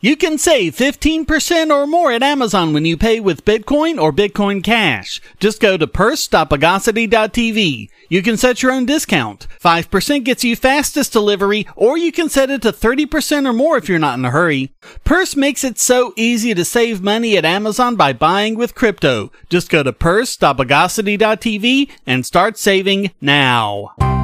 You can save 15% or more at Amazon when you pay with Bitcoin or Bitcoin Cash. Just go to purse.bogosity.tv. You can set your own discount. 5% gets you fastest delivery, or you can set it to 30% or more if you're not in a hurry. Purse makes it so easy to save money at Amazon by buying with crypto. Just go to purse.bogosity.tv and start saving now.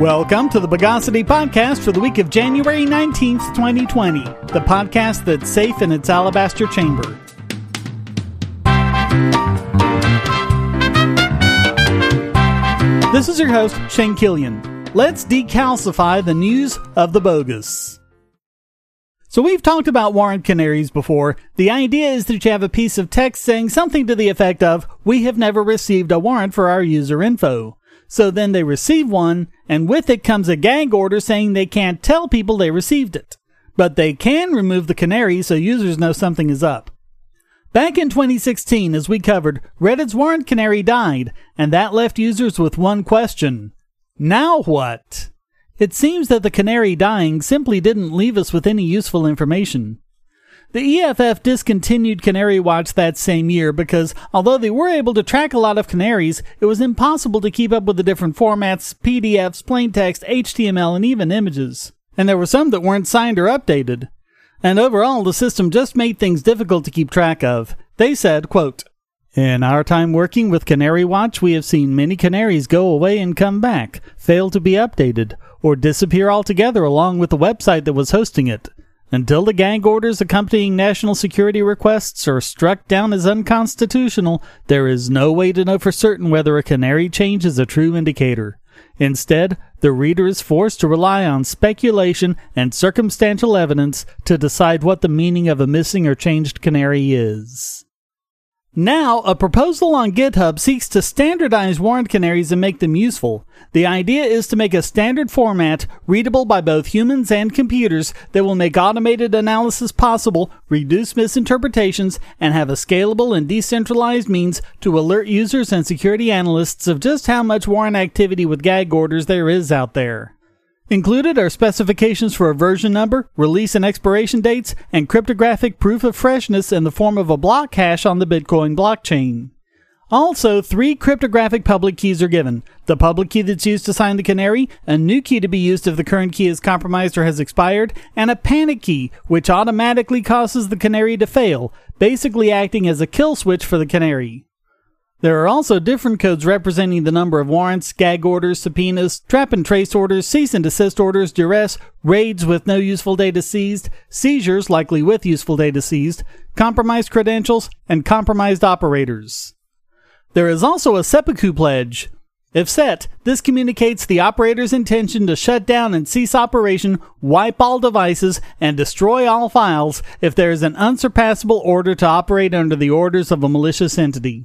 Welcome to the Bogosity Podcast for the week of January 19th, 2020, the podcast that's safe in its alabaster chamber. This is your host, Shane Killian. Let's decalcify the news of the bogus. So we've talked about warrant canaries before. The idea is that you have a piece of text saying something to the effect of, we have never received a warrant for our user info. So then they receive one, and with it comes a gag order saying they can't tell people they received it. But they can remove the canary so users know something is up. Back in 2016, as we covered, Reddit's warrant canary died, and that left users with one question. Now what? It seems that the canary dying simply didn't leave us with any useful information. The EFF discontinued Canary Watch that same year because although they were able to track a lot of canaries, it was impossible to keep up with the different formats, PDFs, plain text, HTML, and even images. And there were some that weren't signed or updated. And overall, the system just made things difficult to keep track of. They said, quote, in our time working with Canary Watch, we have seen many canaries go away and come back, fail to be updated, or disappear altogether along with the website that was hosting it. Until the gag orders accompanying national security requests are struck down as unconstitutional, there is no way to know for certain whether a canary change is a true indicator. Instead, the reader is forced to rely on speculation and circumstantial evidence to decide what the meaning of a missing or changed canary is. Now, a proposal on GitHub seeks to standardize warrant canaries and make them useful. The idea is to make a standard format readable by both humans and computers that will make automated analysis possible, reduce misinterpretations, and have a scalable and decentralized means to alert users and security analysts of just how much warrant activity with gag orders there is out there. Included are specifications for a version number, release and expiration dates, and cryptographic proof of freshness in the form of a block hash on the Bitcoin blockchain. Also, three cryptographic public keys are given. The public key that's used to sign the canary, a new key to be used if the current key is compromised or has expired, and a panic key, which automatically causes the canary to fail, basically acting as a kill switch for the canary. There are also different codes representing the number of warrants, gag orders, subpoenas, trap and trace orders, cease and desist orders, duress, raids with no useful data seized, seizures likely with useful data seized, compromised credentials, and compromised operators. There is also a seppuku pledge. If set, this communicates the operator's intention to shut down and cease operation, wipe all devices, and destroy all files if there is an unsurpassable order to operate under the orders of a malicious entity.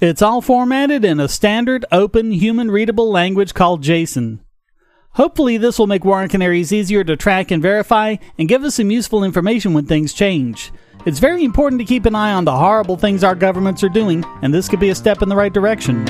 It's all formatted in a standard, open, human readable language called JSON. Hopefully, this will make warrant canaries easier to track and verify and give us some useful information when things change. It's very important to keep an eye on the horrible things our governments are doing, and this could be a step in the right direction.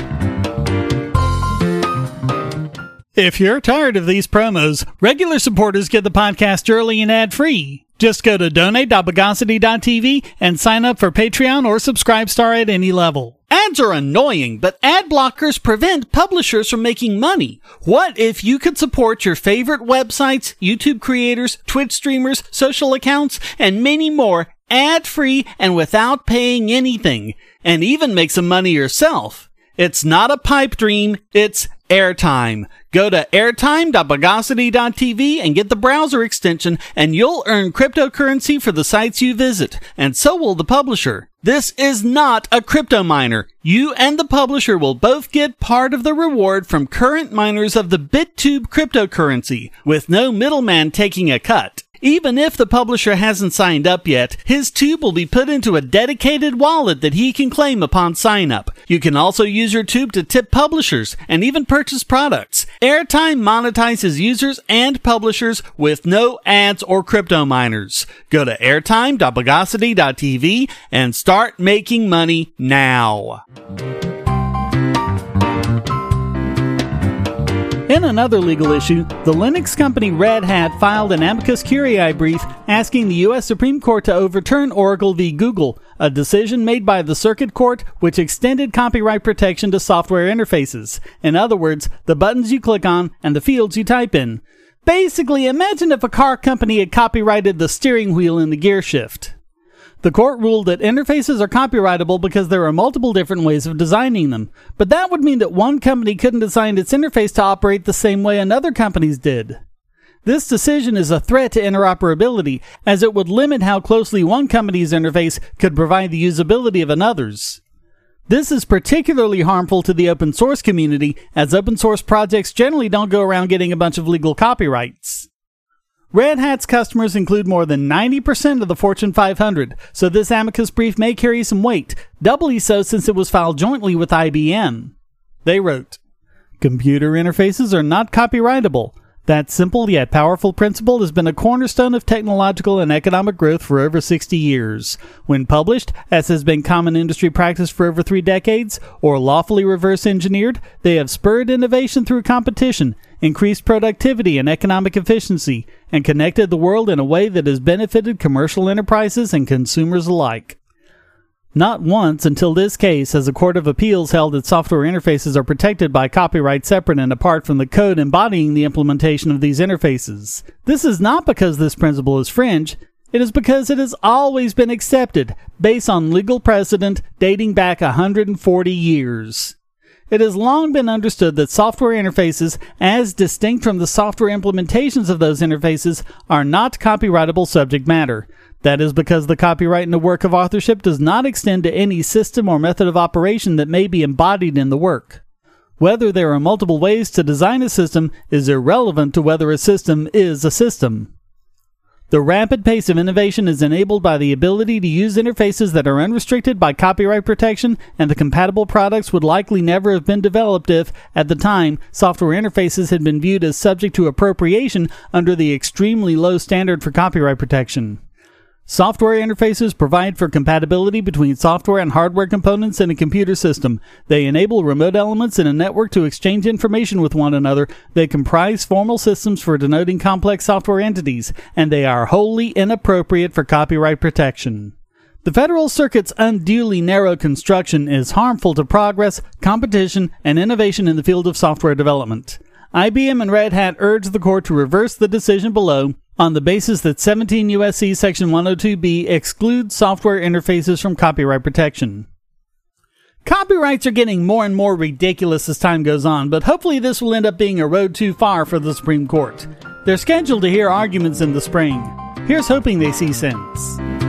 If you're tired of these promos, regular supporters get the podcast early and ad free. Just go to donate.bogosity.tv and sign up for Patreon or Subscribestar at any level. Ads are annoying, but ad blockers prevent publishers from making money. What if you could support your favorite websites, YouTube creators, Twitch streamers, social accounts, and many more ad free and without paying anything, and even make some money yourself? It's not a pipe dream, it's airtime. Go to airtime.bogosity.tv and get the browser extension, and you'll earn cryptocurrency for the sites you visit, and so will the publisher. This is not a crypto miner. You and the publisher will both get part of the reward from current miners of the BitTube cryptocurrency, with no middleman taking a cut. Even if the publisher hasn't signed up yet, his tube will be put into a dedicated wallet that he can claim upon sign up. You can also use your tube to tip publishers and even purchase products. Airtime monetizes users and publishers with no ads or crypto miners. Go to airtime.bogosity.tv and start making money now. In another legal issue, the Linux company Red Hat filed an amicus curiae brief asking the U.S. Supreme Court to overturn Oracle v. Google, a decision made by the Circuit Court which extended copyright protection to software interfaces. In other words, the buttons you click on and the fields you type in. Basically, imagine if a car company had copyrighted the steering wheel and the gear shift. The court ruled that interfaces are copyrightable because there are multiple different ways of designing them, but that would mean that one company couldn't design its interface to operate the same way another company's did. This decision is a threat to interoperability, as it would limit how closely one company's interface could provide the usability of another's. This is particularly harmful to the open source community, as open source projects generally don't go around getting a bunch of legal copyrights. Red Hat's customers include more than 90% of the Fortune 500, so this amicus brief may carry some weight, doubly so since it was filed jointly with IBM. They wrote, Computer interfaces are not copyrightable. That simple yet powerful principle has been a cornerstone of technological and economic growth for over 60 years. When published, as has been common industry practice for over three decades, or lawfully reverse engineered, they have spurred innovation through competition, increased productivity and economic efficiency, and connected the world in a way that has benefited commercial enterprises and consumers alike. Not once until this case has a court of appeals held that software interfaces are protected by copyright separate and apart from the code embodying the implementation of these interfaces. This is not because this principle is fringe, it is because it has always been accepted based on legal precedent dating back 140 years. It has long been understood that software interfaces, as distinct from the software implementations of those interfaces, are not copyrightable subject matter. That is because the copyright in the work of authorship does not extend to any system or method of operation that may be embodied in the work. Whether there are multiple ways to design a system is irrelevant to whether a system is a system. The rapid pace of innovation is enabled by the ability to use interfaces that are unrestricted by copyright protection, and the compatible products would likely never have been developed if, at the time, software interfaces had been viewed as subject to appropriation under the extremely low standard for copyright protection. Software interfaces provide for compatibility between software and hardware components in a computer system. They enable remote elements in a network to exchange information with one another. They comprise formal systems for denoting complex software entities, and they are wholly inappropriate for copyright protection. The Federal Circuit's unduly narrow construction is harmful to progress, competition, and innovation in the field of software development. IBM and Red Hat urge the court to reverse the decision below on the basis that 17 USC section 102B excludes software interfaces from copyright protection. Copyrights are getting more and more ridiculous as time goes on, but hopefully this will end up being a road too far for the Supreme Court. They're scheduled to hear arguments in the spring. Here's hoping they see sense.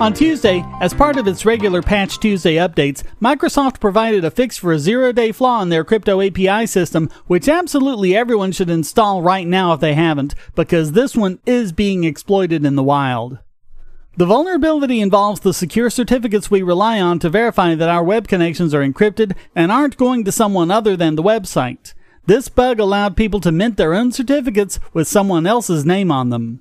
On Tuesday, as part of its regular Patch Tuesday updates, Microsoft provided a fix for a zero day flaw in their crypto API system, which absolutely everyone should install right now if they haven't, because this one is being exploited in the wild. The vulnerability involves the secure certificates we rely on to verify that our web connections are encrypted and aren't going to someone other than the website. This bug allowed people to mint their own certificates with someone else's name on them.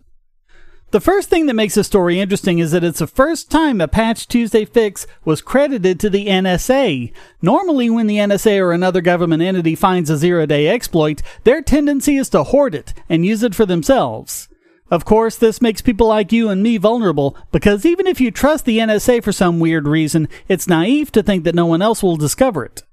The first thing that makes the story interesting is that it's the first time a Patch Tuesday fix was credited to the NSA. Normally, when the NSA or another government entity finds a zero day exploit, their tendency is to hoard it and use it for themselves. Of course, this makes people like you and me vulnerable because even if you trust the NSA for some weird reason, it's naive to think that no one else will discover it.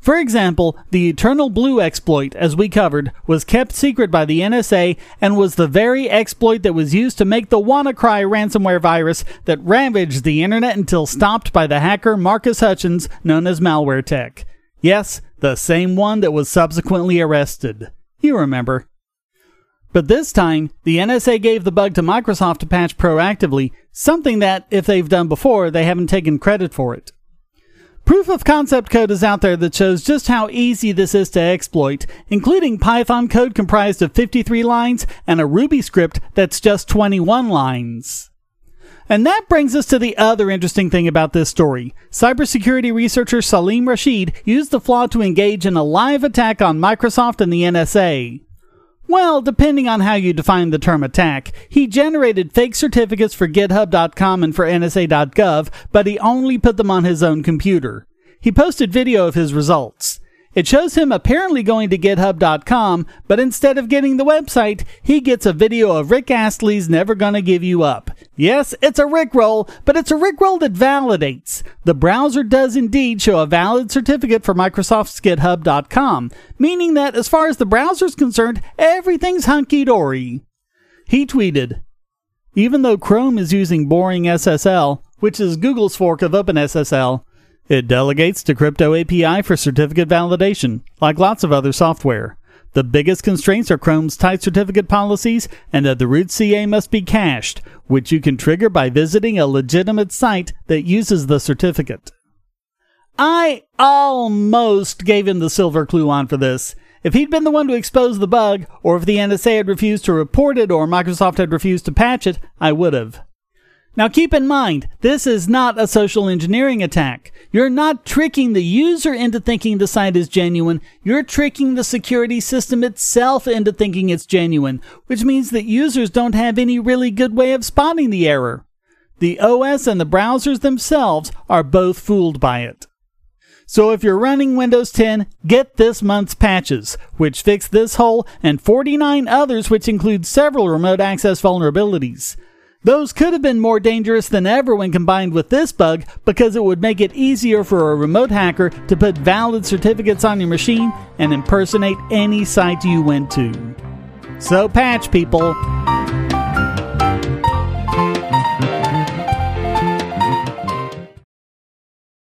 For example, the Eternal Blue exploit, as we covered, was kept secret by the NSA and was the very exploit that was used to make the WannaCry ransomware virus that ravaged the internet until stopped by the hacker Marcus Hutchins, known as MalwareTech. Yes, the same one that was subsequently arrested. You remember. But this time, the NSA gave the bug to Microsoft to patch proactively, something that, if they've done before, they haven't taken credit for it. Proof of concept code is out there that shows just how easy this is to exploit, including Python code comprised of 53 lines and a Ruby script that's just 21 lines. And that brings us to the other interesting thing about this story. Cybersecurity researcher Saleem Rashid used the flaw to engage in a live attack on Microsoft and the NSA. Well, depending on how you define the term attack, he generated fake certificates for GitHub.com and for NSA.gov, but he only put them on his own computer. He posted video of his results. It shows him apparently going to GitHub.com, but instead of getting the website, he gets a video of Rick Astley's Never Gonna Give You Up. Yes, it's a Rickroll, but it's a Rickroll that validates. The browser does indeed show a valid certificate for Microsoft's GitHub.com, meaning that as far as the browser's concerned, everything's hunky dory. He tweeted, even though Chrome is using Boring SSL, which is Google's fork of OpenSSL, it delegates to Crypto API for certificate validation, like lots of other software. The biggest constraints are Chrome's tight certificate policies and that the root CA must be cached, which you can trigger by visiting a legitimate site that uses the certificate. I almost gave him the silver cluon for this. If he'd been the one to expose the bug, or if the NSA had refused to report it or Microsoft had refused to patch it, I would have. Now keep in mind, this is not a social engineering attack. You're not tricking the user into thinking the site is genuine. You're tricking the security system itself into thinking it's genuine, which means that users don't have any really good way of spotting the error. The OS and the browsers themselves are both fooled by it. So if you're running Windows 10, get this month's patches, which fix this hole and 49 others which include several remote access vulnerabilities. Those could have been more dangerous than ever when combined with this bug because it would make it easier for a remote hacker to put valid certificates on your machine and impersonate any site you went to. So, patch people.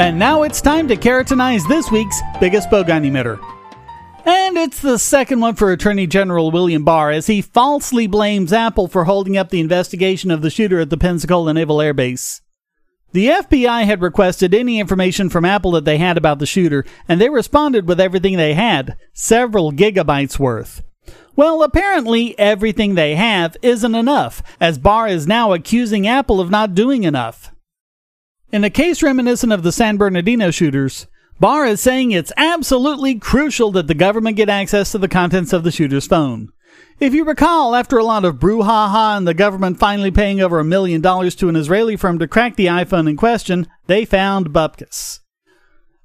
And now it's time to keratinize this week's biggest bogon emitter. And it's the second one for Attorney General William Barr as he falsely blames Apple for holding up the investigation of the shooter at the Pensacola Naval Air Base. The FBI had requested any information from Apple that they had about the shooter, and they responded with everything they had, several gigabytes worth. Well, apparently everything they have isn't enough, as Barr is now accusing Apple of not doing enough. In a case reminiscent of the San Bernardino shooters, Barr is saying it's absolutely crucial that the government get access to the contents of the shooter's phone. If you recall, after a lot of brouhaha and the government finally paying over a million dollars to an Israeli firm to crack the iPhone in question, they found Bupkis.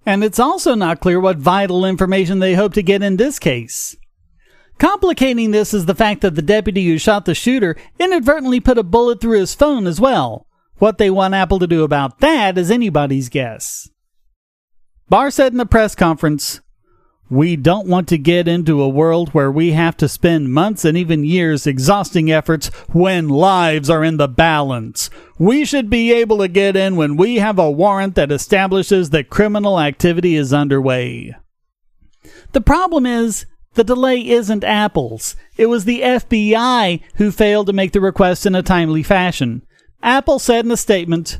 And it's also not clear what vital information they hope to get in this case. Complicating this is the fact that the deputy who shot the shooter inadvertently put a bullet through his phone as well. What they want Apple to do about that is anybody's guess. Barr said in the press conference, we don't want to get into a world where we have to spend months and even years exhausting efforts when lives are in the balance. We should be able to get in when we have a warrant that establishes that criminal activity is underway. The problem is, the delay isn't Apple's. It was the FBI who failed to make the request in a timely fashion. Apple said in a statement,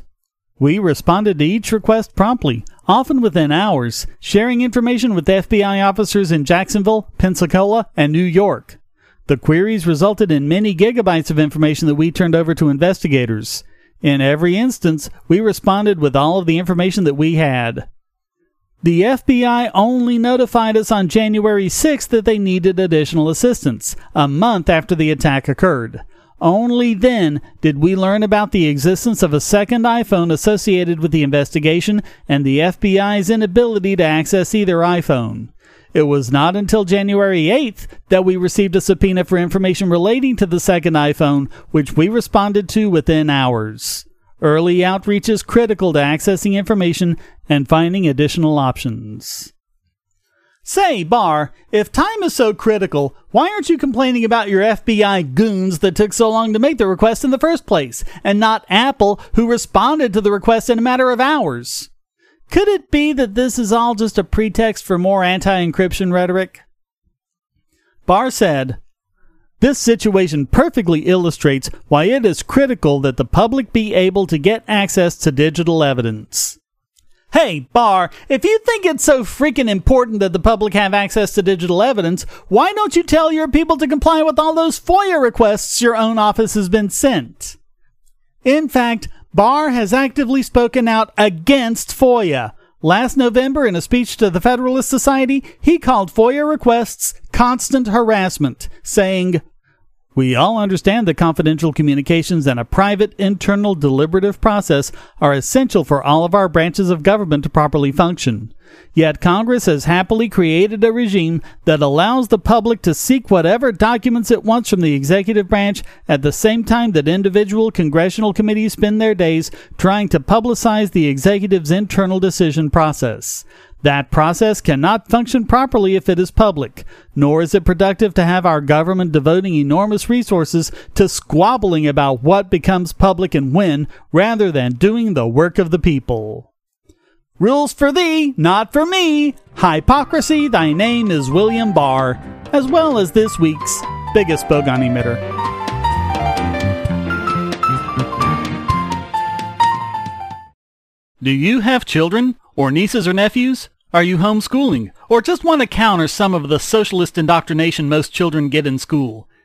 we responded to each request promptly, often within hours, sharing information with FBI officers in Jacksonville, Pensacola, and New York. The queries resulted in many gigabytes of information that we turned over to investigators. In every instance, we responded with all of the information that we had. The FBI only notified us on January 6th that they needed additional assistance, a month after the attack occurred. Only then did we learn about the existence of a second iPhone associated with the investigation and the FBI's inability to access either iPhone. It was not until January 8th that we received a subpoena for information relating to the second iPhone, which we responded to within hours. Early outreach is critical to accessing information and finding additional options. Say, Barr, if time is so critical, why aren't you complaining about your FBI goons that took so long to make the request in the first place, and not Apple, who responded to the request in a matter of hours? Could it be that this is all just a pretext for more anti encryption rhetoric? Barr said, This situation perfectly illustrates why it is critical that the public be able to get access to digital evidence. Hey, Barr, if you think it's so freaking important that the public have access to digital evidence, why don't you tell your people to comply with all those FOIA requests your own office has been sent? In fact, Barr has actively spoken out against FOIA. Last November, in a speech to the Federalist Society, he called FOIA requests constant harassment, saying, we all understand that confidential communications and a private, internal, deliberative process are essential for all of our branches of government to properly function. Yet Congress has happily created a regime that allows the public to seek whatever documents it wants from the executive branch at the same time that individual congressional committees spend their days trying to publicize the executive's internal decision process. That process cannot function properly if it is public, nor is it productive to have our government devoting enormous resources to squabbling about what becomes public and when, rather than doing the work of the people. Rules for thee, not for me. Hypocrisy, thy name is William Barr, as well as this week's biggest bogon emitter. Do you have children, or nieces or nephews? Are you homeschooling? Or just want to counter some of the socialist indoctrination most children get in school?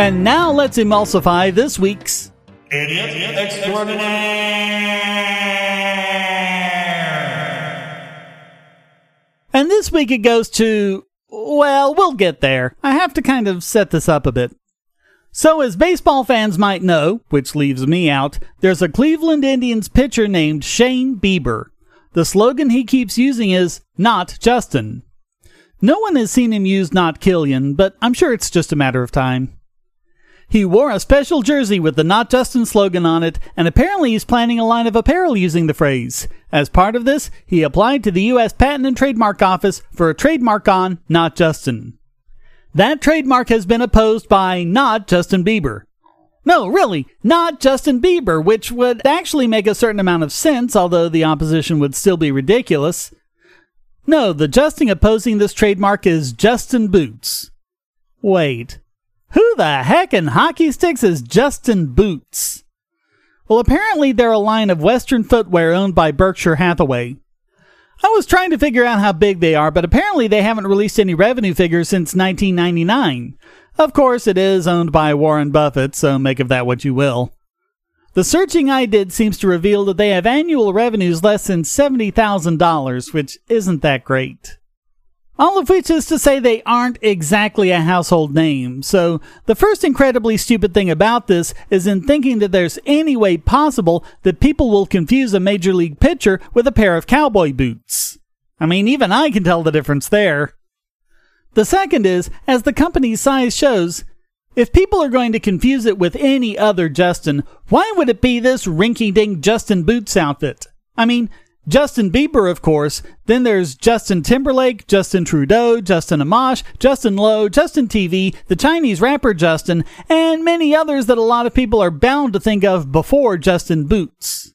And now let's emulsify this week's Idiot Extraordinaire. And this week it goes to, well, we'll get there. I have to kind of set this up a bit. So, as baseball fans might know, which leaves me out, there's a Cleveland Indians pitcher named Shane Bieber. The slogan he keeps using is, Not Justin. No one has seen him use Not Killian, but I'm sure it's just a matter of time. He wore a special jersey with the Not Justin slogan on it, and apparently he's planning a line of apparel using the phrase. As part of this, he applied to the U.S. Patent and Trademark Office for a trademark on Not Justin. That trademark has been opposed by not Justin Bieber. No, really, not Justin Bieber, which would actually make a certain amount of sense, although the opposition would still be ridiculous. No, the Justin opposing this trademark is Justin Boots. Wait, who the heck in hockey sticks is Justin Boots? Well, apparently they're a line of Western footwear owned by Berkshire Hathaway. I was trying to figure out how big they are, but apparently they haven't released any revenue figures since 1999. Of course, it is owned by Warren Buffett, so make of that what you will. The searching I did seems to reveal that they have annual revenues less than $70,000, which isn't that great. All of which is to say they aren't exactly a household name. So the first incredibly stupid thing about this is in thinking that there's any way possible that people will confuse a major league pitcher with a pair of cowboy boots. I mean, even I can tell the difference there. The second is, as the company's size shows, if people are going to confuse it with any other Justin, why would it be this rinky dink Justin Boots outfit? I mean, Justin Bieber, of course. Then there's Justin Timberlake, Justin Trudeau, Justin Amash, Justin Lowe, Justin TV, the Chinese rapper Justin, and many others that a lot of people are bound to think of before Justin Boots.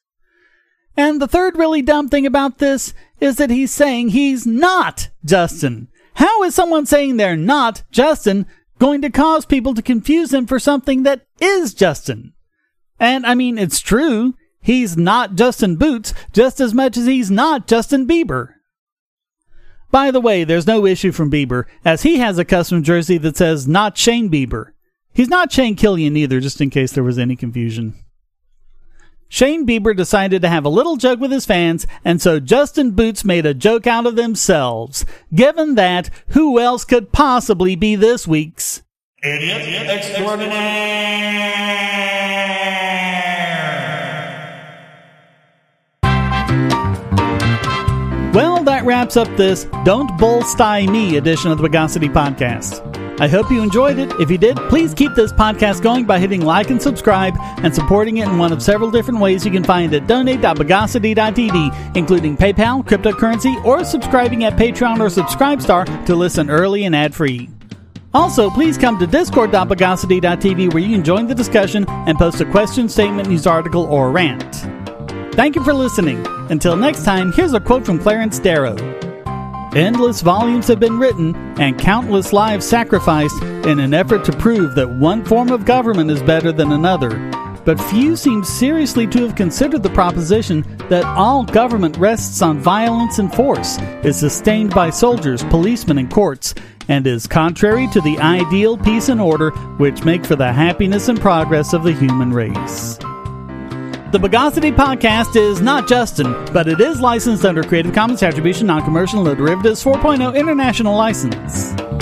And the third really dumb thing about this is that he's saying he's not Justin. How is someone saying they're not Justin going to cause people to confuse him for something that is Justin? And I mean, it's true. He's not Justin Boots just as much as he's not Justin Bieber. By the way, there's no issue from Bieber, as he has a custom jersey that says not Shane Bieber. He's not Shane Killian either, just in case there was any confusion. Shane Bieber decided to have a little joke with his fans, and so Justin Boots made a joke out of themselves. Given that, who else could possibly be this week's Idiot Extraordinaire? Wraps up this Don't Bull Sty Me edition of the Bogosity Podcast. I hope you enjoyed it. If you did, please keep this podcast going by hitting like and subscribe and supporting it in one of several different ways you can find at donate.bogosity.tv, including PayPal, cryptocurrency, or subscribing at Patreon or Subscribestar to listen early and ad free. Also, please come to discord.bogosity.tv where you can join the discussion and post a question, statement, news article, or rant. Thank you for listening. Until next time, here's a quote from Clarence Darrow Endless volumes have been written and countless lives sacrificed in an effort to prove that one form of government is better than another. But few seem seriously to have considered the proposition that all government rests on violence and force, is sustained by soldiers, policemen, and courts, and is contrary to the ideal peace and order which make for the happiness and progress of the human race. The Bogosity podcast is not Justin, but it is licensed under Creative Commons Attribution, Non-Commercial, No Derivatives 4.0 International License.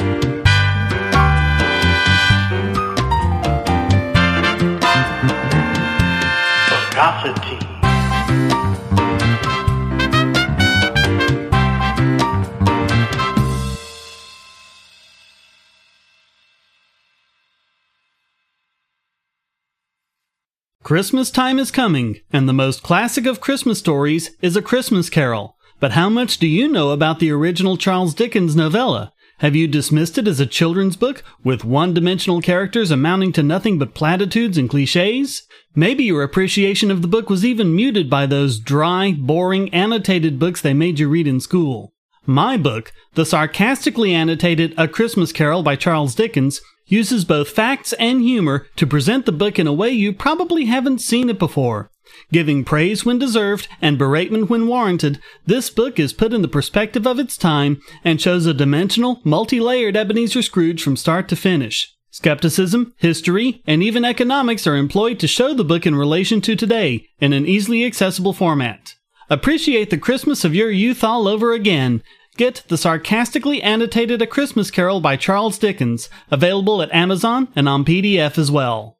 Christmas time is coming, and the most classic of Christmas stories is A Christmas Carol. But how much do you know about the original Charles Dickens novella? Have you dismissed it as a children's book with one dimensional characters amounting to nothing but platitudes and cliches? Maybe your appreciation of the book was even muted by those dry, boring, annotated books they made you read in school. My book, the sarcastically annotated A Christmas Carol by Charles Dickens, uses both facts and humor to present the book in a way you probably haven't seen it before. Giving praise when deserved and beratement when warranted, this book is put in the perspective of its time and shows a dimensional, multi layered Ebenezer Scrooge from start to finish. Skepticism, history, and even economics are employed to show the book in relation to today in an easily accessible format. Appreciate the Christmas of your youth all over again Get the sarcastically annotated A Christmas Carol by Charles Dickens, available at Amazon and on PDF as well.